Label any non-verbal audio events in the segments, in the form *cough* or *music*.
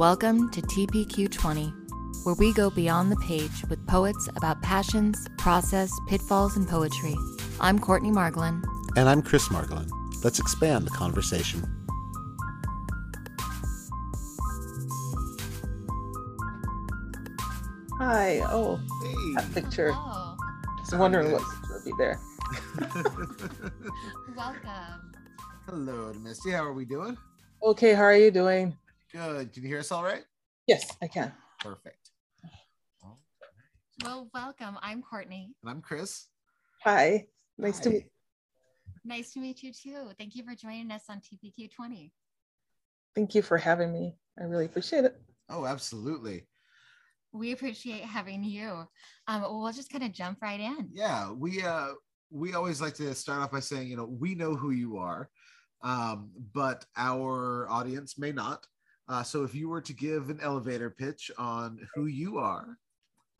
Welcome to TPQ20, where we go beyond the page with poets about passions, process, pitfalls, and poetry. I'm Courtney Margolin. And I'm Chris Margolin. Let's expand the conversation. Hi. Oh, Hey. that picture. Oh, Just wondering what would be there. *laughs* *laughs* welcome. Hello, Misty. How are we doing? Okay, how are you doing? Good. Can you hear us all right? Yes, I can. Perfect. Well, welcome. I'm Courtney. And I'm Chris. Hi. Nice to Hi. meet Nice to meet you too. Thank you for joining us on TPQ 20. Thank you for having me. I really appreciate it. Oh, absolutely. We appreciate having you. Um, we'll just kind of jump right in. Yeah, we uh we always like to start off by saying, you know, we know who you are, um, but our audience may not. Uh, so if you were to give an elevator pitch on who you are,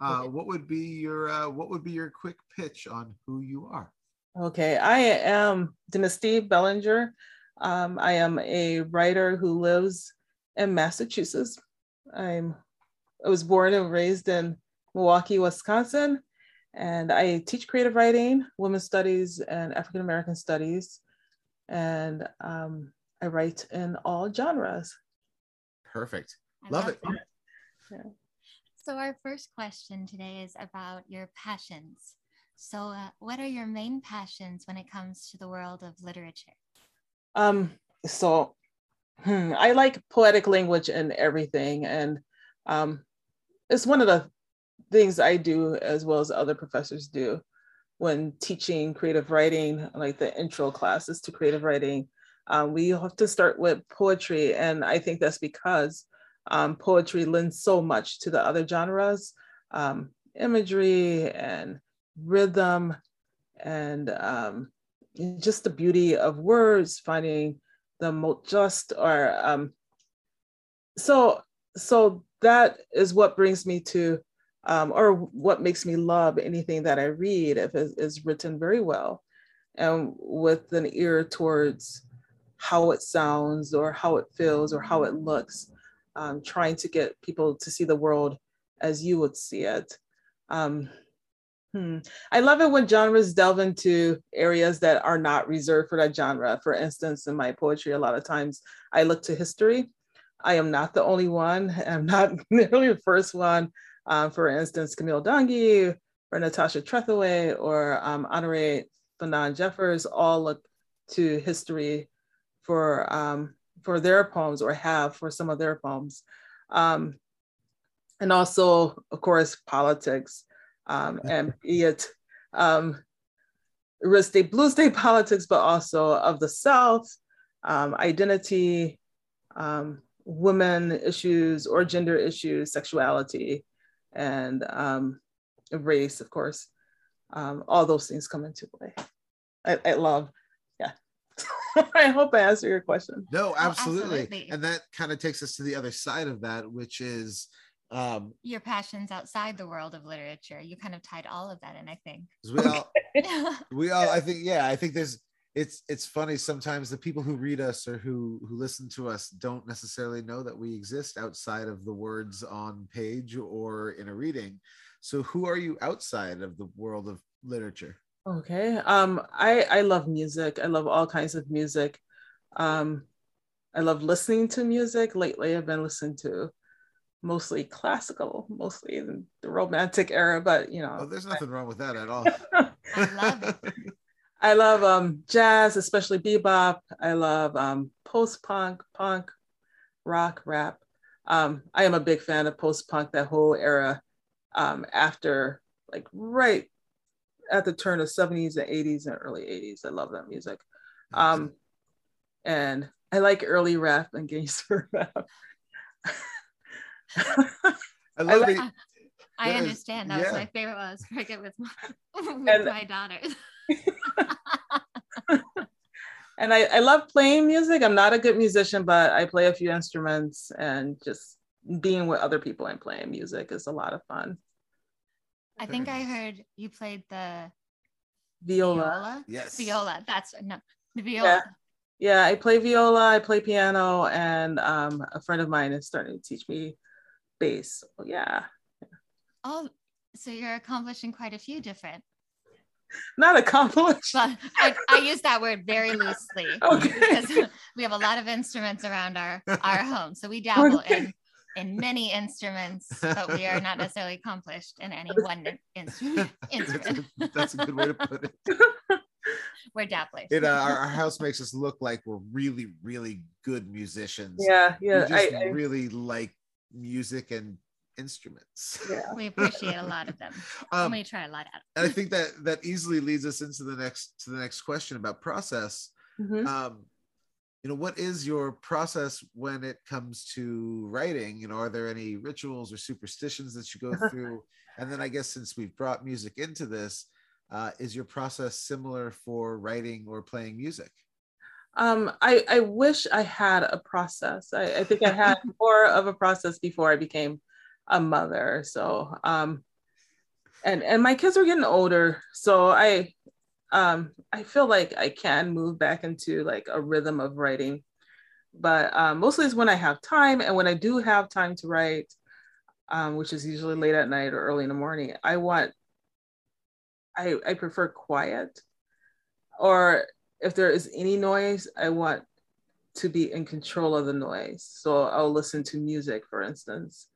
uh, Okay. what would be your uh, what would be your quick pitch on who you are? Okay, I am DeMisty Bellinger. Um, I am a writer who lives in Massachusetts. I'm I was born and raised in Milwaukee, Wisconsin, and I teach creative writing, women's studies, and African American studies. And um, I write in all genres. Perfect. I Love it. that. So, our first question today is about your passions. So, uh, what are your main passions when it comes to the world of literature? Um, so hmm, I like poetic language and everything, and um, it's one of the things I do as well as other professors do when teaching creative writing, like the intro classes to creative writing. Um, we have to start with poetry, and I think that's because um, poetry lends so much to the other genres, um, imagery and rhythm, and um, just the beauty of words, finding the most just or um, so so that is what brings me to um, or what makes me love anything that I read if it is written very well and with an ear towards how it sounds or how it feels or how it looks, um, trying to get people to see the world as you would see it. Um, hmm. I love it when genres delve into areas that are not reserved for that genre. For instance, in my poetry, a lot of times I look to history. I am not the only one. *laughs* I'm not *laughs* nearly the first one. Um, for instance, Camille Dungy or Natasha Trethewey or um, Honorée Fanonne Jeffers all look to history for um, for their poems or have for some of their poems. Um, and also, of course, politics um, *laughs* and be it um, red state, blue state politics, but also of the South, um, identity, um, women issues or gender issues, sexuality, and um, race, of course. Um, all those things come into play. I, I love. *laughs* I hope I answered your question. No, absolutely. Oh, absolutely. And that kind of takes us to the other side of that, which is um Your passions outside the world of literature. You kind of tied all of that in, I think. *laughs* we all *laughs* we all I think yeah, I think there's it's it's funny sometimes the people who read us or who who listen to us don't necessarily know that we exist outside of the words on page or in a reading. So who are you outside of the world of literature? Okay. Um, I I love music. I love all kinds of music. Um, I love listening to music. Lately, I've been listening to mostly classical, mostly in the romantic era, but you know, Oh, there's nothing wrong with that at all. *laughs* I love it. *laughs* I love um, jazz, especially bebop. I love um, post punk, punk, rock, rap. Um, I am a big fan of post punk, that whole era um, after, like, right at the turn of 70s and 80s and early 80s. I love that music. Um, and I like early rap and gangster *laughs* rap. I love like- it. I understand. That yeah. was my favorite one. was cricket with my, *laughs* with And- my daughters. *laughs* and I, I love playing music. I'm not a good musician, but I play a few instruments and just being with other people and playing music is a lot of fun. I think I heard you played the Viola. viola. Yes. Viola. That's no the viola. Yeah, yeah. I play viola, I play piano, and um, a friend of mine is starting to teach me bass. So, yeah, Oh, so you're accomplishing quite a few different. not accomplished. But I, I use that word very loosely *laughs* Okay. because we have a lot of instruments around our our home. So we dabble Okay. in in many instruments, but we are not *laughs* necessarily accomplished in any one instrument. *laughs* that's, a, that's a good way to put it. *laughs* We're dabblers. It uh, our, our house makes us look like we're really, really good musicians. Yeah, yeah. We just I, I, really like music and instruments. yeah. we appreciate a lot of them. and Um, we try a lot out. and I think that that easily leads us into the next to the next question about process. Mhm. Um, you know, what is your process when it comes to writing? You know, are there any rituals or superstitions that you go *laughs* through? and then I guess since we've brought music into this, uh, is your process similar for writing or playing music? Um, I, I wish I had a process. I, I think I had *laughs* more of a process before I became a mother. So, um, and and my kids are getting older, so I, um, I feel like I can move back into like a rhythm of writing, but um, mostly it's when I have time, and when I do have time to write, um, which is usually late at night or early in the morning, I want. I I prefer quiet, or if there is any noise, I want to be in control of the noise. So I'll listen to music, for instance.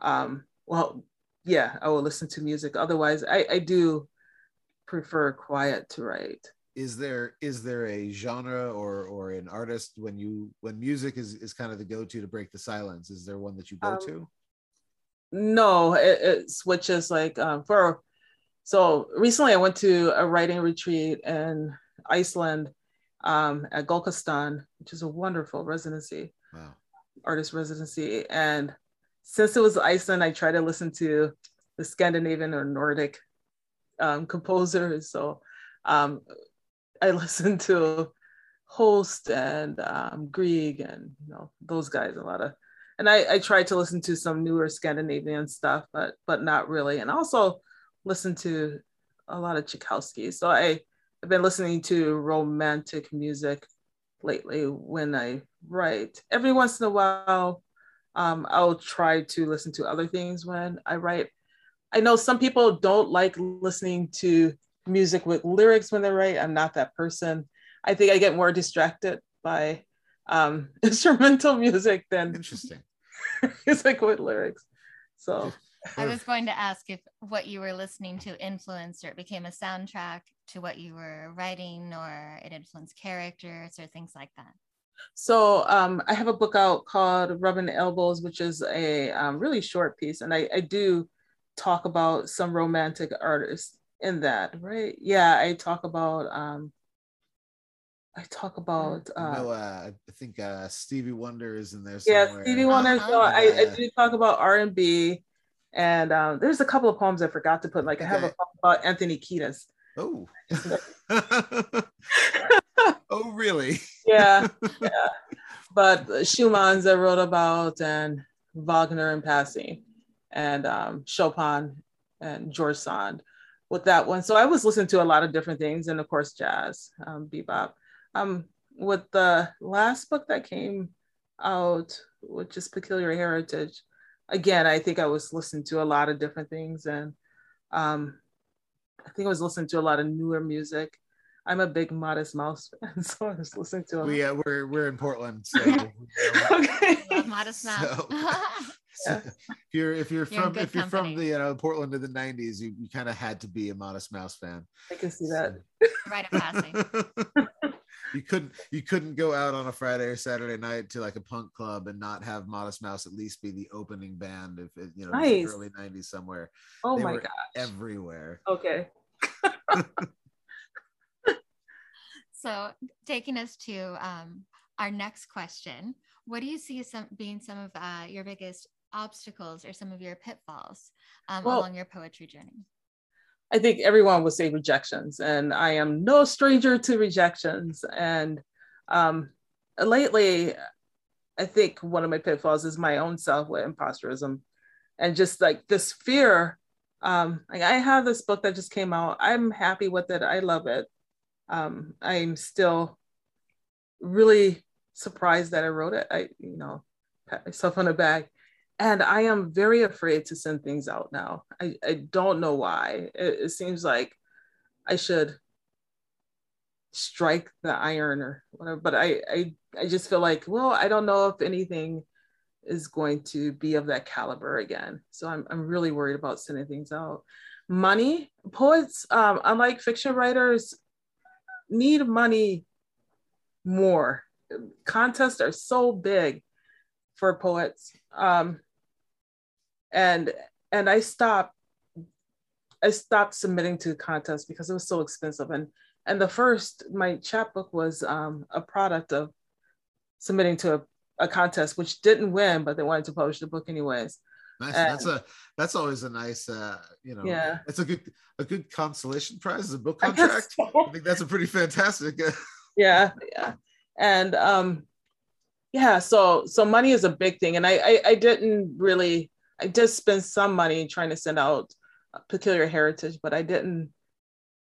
Um, well, yeah, I will listen to music. Otherwise, I, I do prefer quiet to write. Is there is there a genre or or an artist when you when music is is kind of the go to to break the silence? Is there one that you go Um, to? No, it, it switches like um, for. So recently, I went to a writing retreat in Iceland um, at Gullkistan, which is a wonderful residency. Wow. artist residency. And since it was Iceland, I try to listen to the Scandinavian or Nordic um, composers. So um, I *laughs* listened to Holst and um, Grieg and you know those guys a lot of. And I, I tried to listen to some newer Scandinavian stuff, but but not really. And also listen to a lot of Tchaikovsky. So I I've been listening to romantic music lately when I write. Every once in a while, um, I'll try to listen to other things when I write. I know some people don't like listening to music with lyrics when they write. I'm not that person. I think I get more distracted by um, *laughs* instrumental music than Interesting. *laughs* music with lyrics. So I was going to ask if what you were listening to influenced or it became a soundtrack to what you were writing or it influenced characters or things like that. So um, I have a book out called Rubbing Elbows, which is a um, really short piece, and I, I do talk about some romantic artists in that, right? Yeah, I talk about um, I talk about I uh, know, uh, I think uh, Stevie Wonder is in there yeah. Stevie Wonder. So I, I Yeah. do talk about R and B, and um, there's a couple of poems I forgot to put. Like I have a poem about Anthony Kiedis. Oh. *laughs* oh, really? yeah, yeah. *laughs* But Schumann's I wrote about, and Wagner in passing, and um, Chopin and George Sand with that one. So I was listening to a lot of different things, and of course jazz, um, bebop. Um, with the last book that came out, which is Peculiar Heritage, again, I think I was listening to a lot of different things, and um, I think I was listening to a lot of newer music. I'm a big Modest Mouse *laughs* fan, so I was listening to a We uh, we're we're in Portland, so *laughs* okay. Modest *laughs* Mouse. So- *laughs* if you're if you're You're from good if you're from the you know Portland of the '90s, you, you kind of had to be a Modest Mouse fan. I can see that. right of passing. *laughs* you couldn't you couldn't go out on a Friday or Saturday night to like a punk club and not have Modest Mouse at least be the opening band if it, you know it Nice. early '90s somewhere. Oh They my god. Everywhere. Okay. *laughs* So, taking us to um, our next question what do you see some being some of uh, your biggest obstacles or some of your pitfalls um, well, along your poetry journey? I think everyone would say rejections, and I am no stranger to rejections. And um, lately, I think one of my pitfalls is my own self with imposterism, and just like this fear. Um, like I have this book that just came out. I'm happy with it. I love it. Um, I'm still really surprised that I wrote it. I, you know, pat myself on the back. And I am very afraid to send things out now. I, I don't know why. It, it seems like I should strike the iron or whatever, but I, I I just feel like, well, I don't know if anything is going to be of that caliber again. So I'm I'm really worried about sending things out. Money, poets, um, unlike fiction writers, need money more contests are so big for poets um, and and i stopped i stopped submitting to contests because it was so expensive. And and the first my chapbook was um, a product of submitting to a, a, contest which didn't win but they wanted to publish the book anyways. Nice. And, that's a that's always a nice uh you know yeah. it's a good a good consolation prize is a book contract. I, so. I think that's a pretty fantastic yeah yeah. And um yeah so so money is a big thing. And I, I i, didn't really i did spend some money trying to send out peculiar heritage but i didn't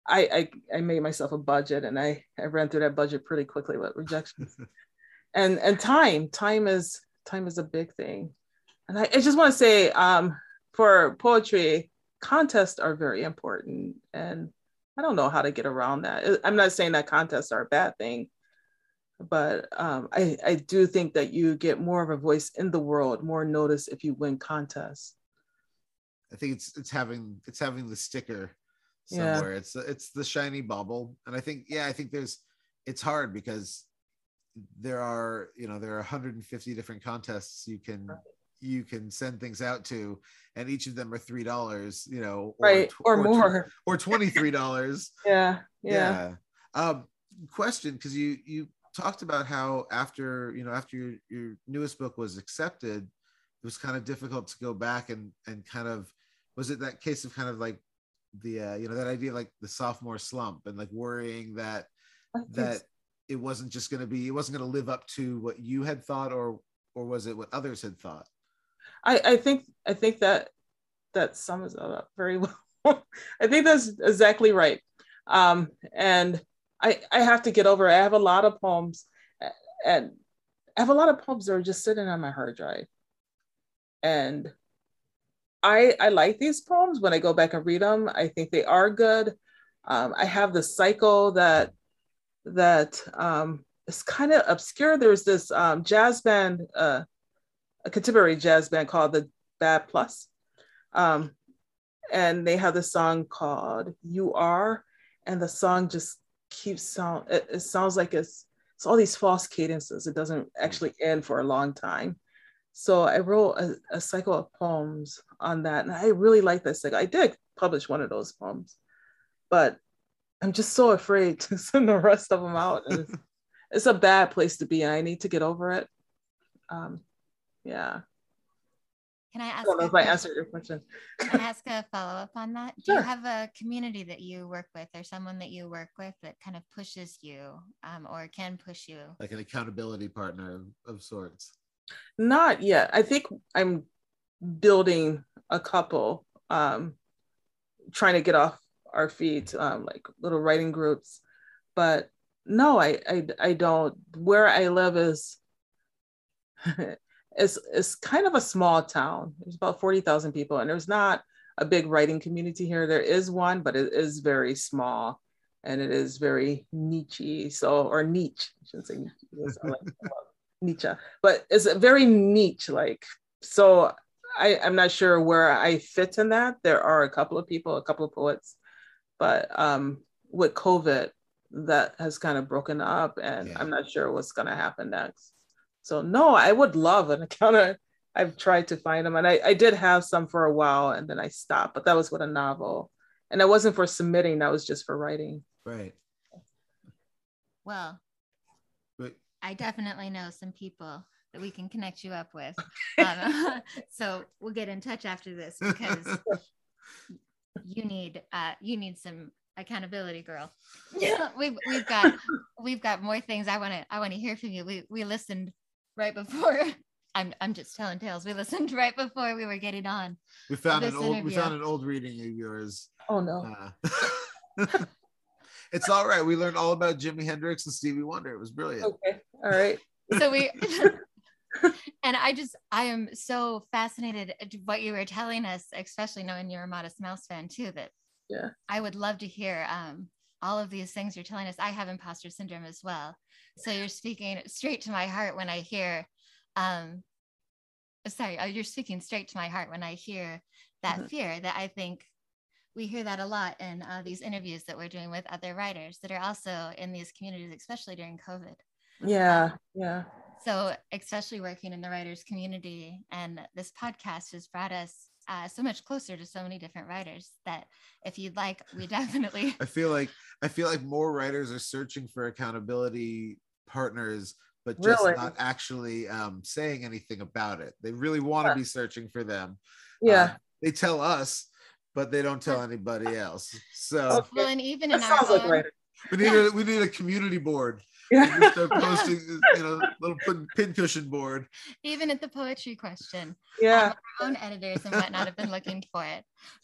I, I i made myself a budget and i i ran through that budget pretty quickly with rejections *laughs* and and time time is time is a big thing. And i, I just want to say um for poetry contests are very important and i don't know how to get around that. I'm not saying that contests are a bad thing but um, I, I do think that you get more of a voice in the world, more notice if you win contests. I think it's it's having it's having the sticker somewhere. Yeah. It's it's the shiny bubble, and I think yeah, I think there's it's hard because there are you know there are 150 different contests you can you can send things out to and each of them are three dollars you know or, right or, or more or 23 dollars *laughs* yeah, yeah yeah um question because you you talked about how after you know after your, your newest book was accepted it was kind of difficult to go back and and kind of was it that case of kind of like the uh, you know that idea like the sophomore slump and like worrying that that it wasn't just going to be it wasn't going to live up to what you had thought or or was it what others had thought? I i think i think that that sums it up very *laughs* well. I think that's exactly right. Um and I, I have to get over it. I have a lot of poems and I have a lot of poems that are just sitting on my hard drive. And I I like these poems when I go back and read them. I think they are good. Um, I have the cycle that that um, is kind of obscure. There's this um, jazz band, uh, a contemporary jazz band called the Bad Plus, um, and they have this song called "You Are," and the song just keeps sound it, it sounds like it's it's all these false cadences. It doesn't actually end for a long time. So i wrote a, a cycle of poems on that and i really like that cycle i did publish one of those poems but i'm just so afraid *laughs* to send the rest of them out it's, *laughs* it's, a bad place to be and i need to get over it. Um, yeah can I ask? I don't know if I answered your question. Can I ask a follow up on that? Do sure. you have a community that you work with, or someone that you work with that kind of pushes you, um, or can push you? Like an accountability partner of, of sorts. Not yet. I think I'm building a couple, um, trying to get off our feet, um, like little writing groups. But no, I, I, I don't. Where I live is *laughs* it's, it's kind of a small town. There's about 40,000 people, and there's not a big writing community here. There is one, but it is very small and it is very niche. So, or niche, I shouldn't say niche, but it's a very niche. Like, so I, I'm not sure where I fit in that. There are a couple of people, a couple of poets, but um, with COVID, that has kind of broken up, and yeah. I'm not sure what's going to happen next. So no, I would love an *laughs* encounter. I've tried to find them, and I, I did have some for a while, and then I stopped. But that was with a novel, and it wasn't for submitting. That was just for writing. Right. Well, but, I definitely know some people that we can connect you up with. *laughs* Um, *laughs* so we'll get in touch after this because you need uh, you need some accountability, girl. Yeah, we've we've got we've got more things I want to I want to hear from you. We we listened right before. *laughs* I'm I'm just telling tales. We listened *laughs* right before we were getting on. We found an old interview. we found an old reading of yours. Oh no. Uh, *laughs* it's all right. We learned all about Jimi Hendrix and Stevie Wonder. It was brilliant. Okay. All right. So we and I just I am so fascinated at what you were telling us, especially knowing you're a Modest Mouse fan too. That yeah, I would love to hear um, all of these things you're telling us. I have imposter syndrome as well, so you're speaking straight to my heart when I hear. Um, sorry, uh, you're speaking straight to my heart when I hear that mm-hmm. fear. That I think we hear that a lot in uh, these interviews that we're doing with other writers that are also in these communities, especially during COVID. Yeah, um, yeah so especially working in the writers community and this podcast has brought us uh, so much closer to so many different writers that if you'd like we definitely *laughs* i feel like i feel like more writers are searching for accountability partners but just really? not actually um, saying anything about it they really want to yeah. be searching for them yeah uh, they tell us but they don't tell anybody else so okay. well and even that in our own, like we need a we need a community board yeah. Start posting, you know, little pin cushion board. Even at the poetry question. Yeah. Um, our own editors and whatnot have been looking for it.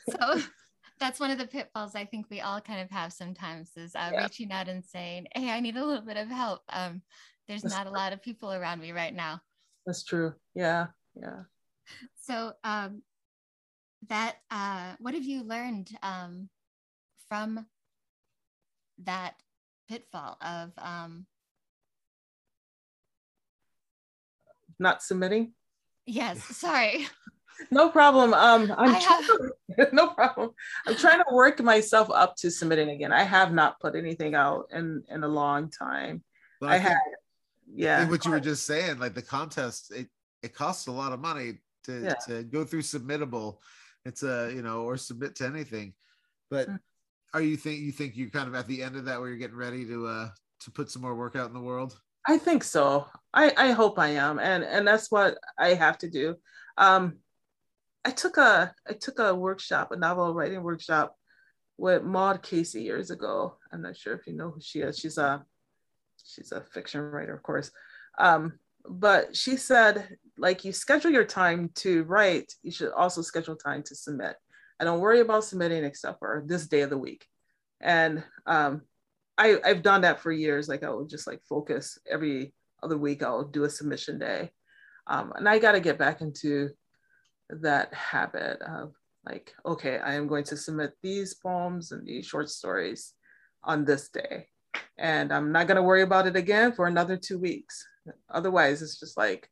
So *laughs* that's one of the pitfalls I think we all kind of have sometimes is uh, yeah. reaching out and saying, Hey, I need a little bit of help. Um, there's that's not true. a lot of people around me right now. That's true. Yeah. Yeah. So um, that uh, what have you learned um, from that pitfall of um, not submitting? Yes, sorry. *laughs* no problem. Um, I'm have... to, *laughs* no problem. I'm trying to work myself up to submitting again. I have not put anything out in in a long time. But I, I had, yeah. what you were just saying, like the contest, it it costs a lot of money to yeah. to go through submittable. It's a you know or submit to anything, but. Mm. Are you think you think you're kind of at the end of that where you're getting ready to uh to put some more work out in the world? I think so. I, I hope I am. And and that's what I have to do. Um, I took a I took a workshop, a novel writing workshop with Maud Casey years ago. I'm not sure if you know who she is. She's a she's a fiction writer, of course. Um, but she said, like you schedule your time to write, you should also schedule time to submit. I don't worry about submitting except for this day of the week. And um, I, I've done that for years. Like I will just like focus every other week. I'll do a submission day, um, and I got to get back into that habit of like, okay, I am going to submit these poems and these short stories on this day, and I'm not going to worry about it again for another two weeks. Otherwise, it's just like,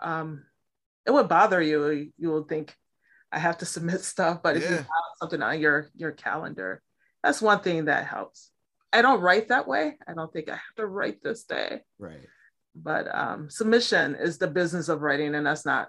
um, it would bother you. You will think I have to submit *laughs* stuff, but yeah. if you have something on your your calendar, that's one thing that helps. I don't write that way. I don't think I have to write this day. Right. But um, submission is the business of writing, and that's not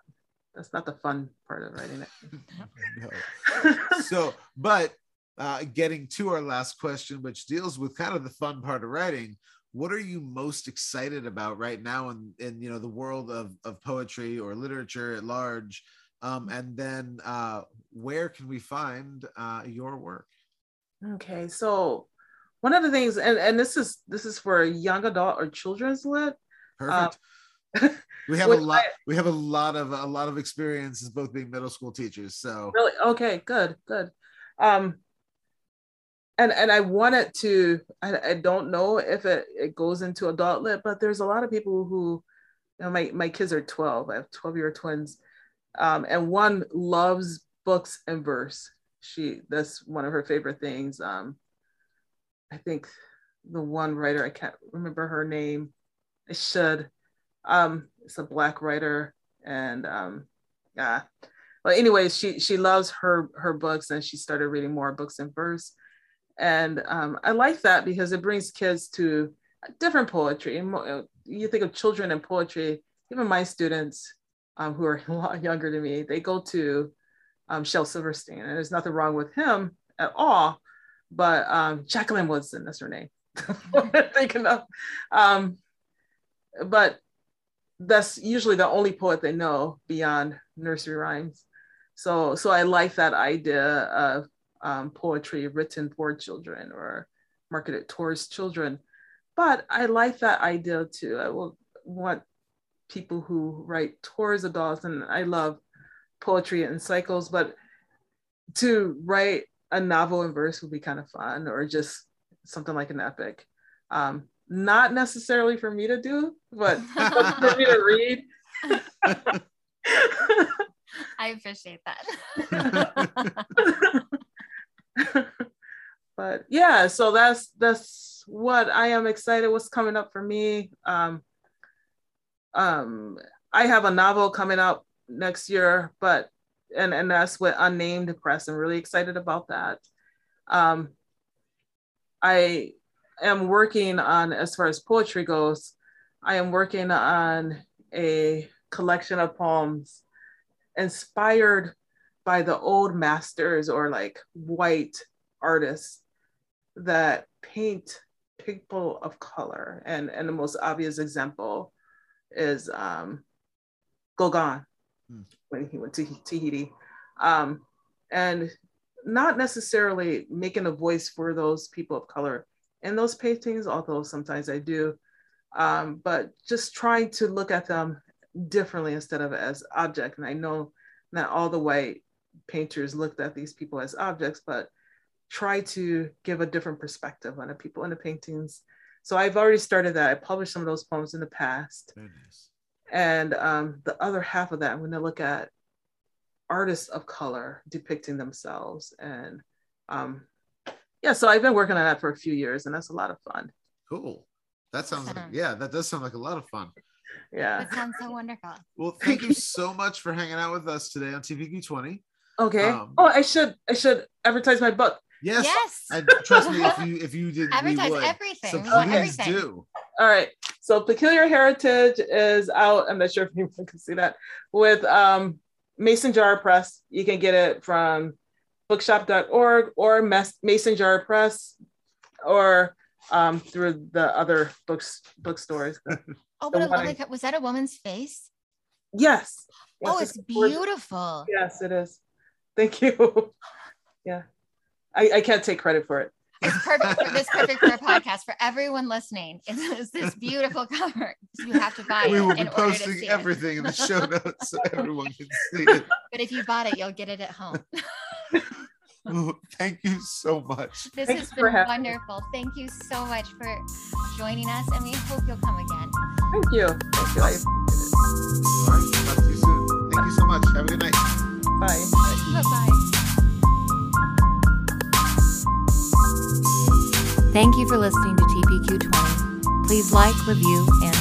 that's not the fun part of writing it. *laughs* so, but uh, getting to our last question, which deals with kind of the fun part of writing, what are you most excited about right now in, in you know the world of, of poetry or literature at large? Um, and then uh, where can we find uh, your work? Okay, so one of the things and, and this is this is for young adult or children's lit perfect. Um, *laughs* we have a lot I, we have a lot of a lot of experience as both being middle school teachers so. Really? Okay good good. Um and and i wanted to i, I don't know if it, it goes into adult lit but there's a lot of people who you know, my, my kids are 12 i have 12 year twins. Um, and one loves books and verse. She that's one of her favorite things. Um, I think the one writer, I can't remember her name. I should. Um, it's a black writer, and um, yeah. But anyways, she she loves her her books, and she started reading more books in verse. And um, I like that because it brings kids to different poetry. You think of children and poetry. Even my students, um, who are *laughs* a lot younger than me, they go to um, Shel Silverstein, and there's nothing wrong with him at all but um, Jacqueline Woodson, that's her name. *laughs* thinking of. Um, but that's usually the only poet they know beyond nursery rhymes. So so I like that idea of um, poetry written for children or marketed towards children. But I like that idea too. I will want people who write towards adults, and I love poetry and cycles, but to write a novel in verse would be kind of fun, or just something like an epic. Um, not necessarily for me to do, but *laughs* for me to read. I appreciate that. *laughs* but yeah, so that's that's what I am excited what's coming up for me. Um, um, I have a novel coming out next year, but and and that's with unnamed press. I'm really excited about that. Um, I am working on as far as poetry goes. I am working on a collection of poems inspired by the old masters or like white artists that paint people of color. And, and the most obvious example is um, Gauguin hmm. when he went to Tahiti. Um, and not necessarily making a voice for those people of color in those paintings, although sometimes I do, um, but just trying to look at them differently instead of as object. And I know not all the white painters looked at these people as objects, but try to give a different perspective on the people in the paintings. So I've already started that. I published some of those poems in the past. Nice. And um, the other half of that, I'm going to look at artists of color depicting themselves. And um, yeah, so I've been working on that for a few years, and that's a lot of fun. Cool. That sounds like, yeah, that does sound like a lot of fun. Yeah. It sounds so wonderful. Well, thank you so much for hanging out with us today on TPQ 20. Okay. Um, oh, I should I should advertise my book. Yes. Yes. And trust me, if you if you *laughs* did advertise everything. So please everything. do. All right. So Peculiar Heritage is out. I'm not sure if anyone can see that with um, Mason Jar Press. You can get it from bookshop.org or Mason Jar Press or um, through the other books bookstores. *laughs* oh, but lovely, was that a woman's face? Yes. yes oh, it's, it's beautiful. Yes, it is. Thank you. *laughs* yeah. I, I can't take credit for it. It's perfect for this perfect for a podcast for everyone listening. *laughs* It's, this beautiful cover. You have to buy we it. We will be posting everything in the show notes so everyone can see it. But if you bought it, you'll get it at home. Thank you so much. This Thanks has been wonderful. Thank you so much for joining us, and we hope you'll come again. Thank you. Thank you. I appreciate it. All right. Talk to you soon. Thank you so much. Have a good night. Bye. Bye bye. Thank you for listening to TPQ 20. Please like, review, and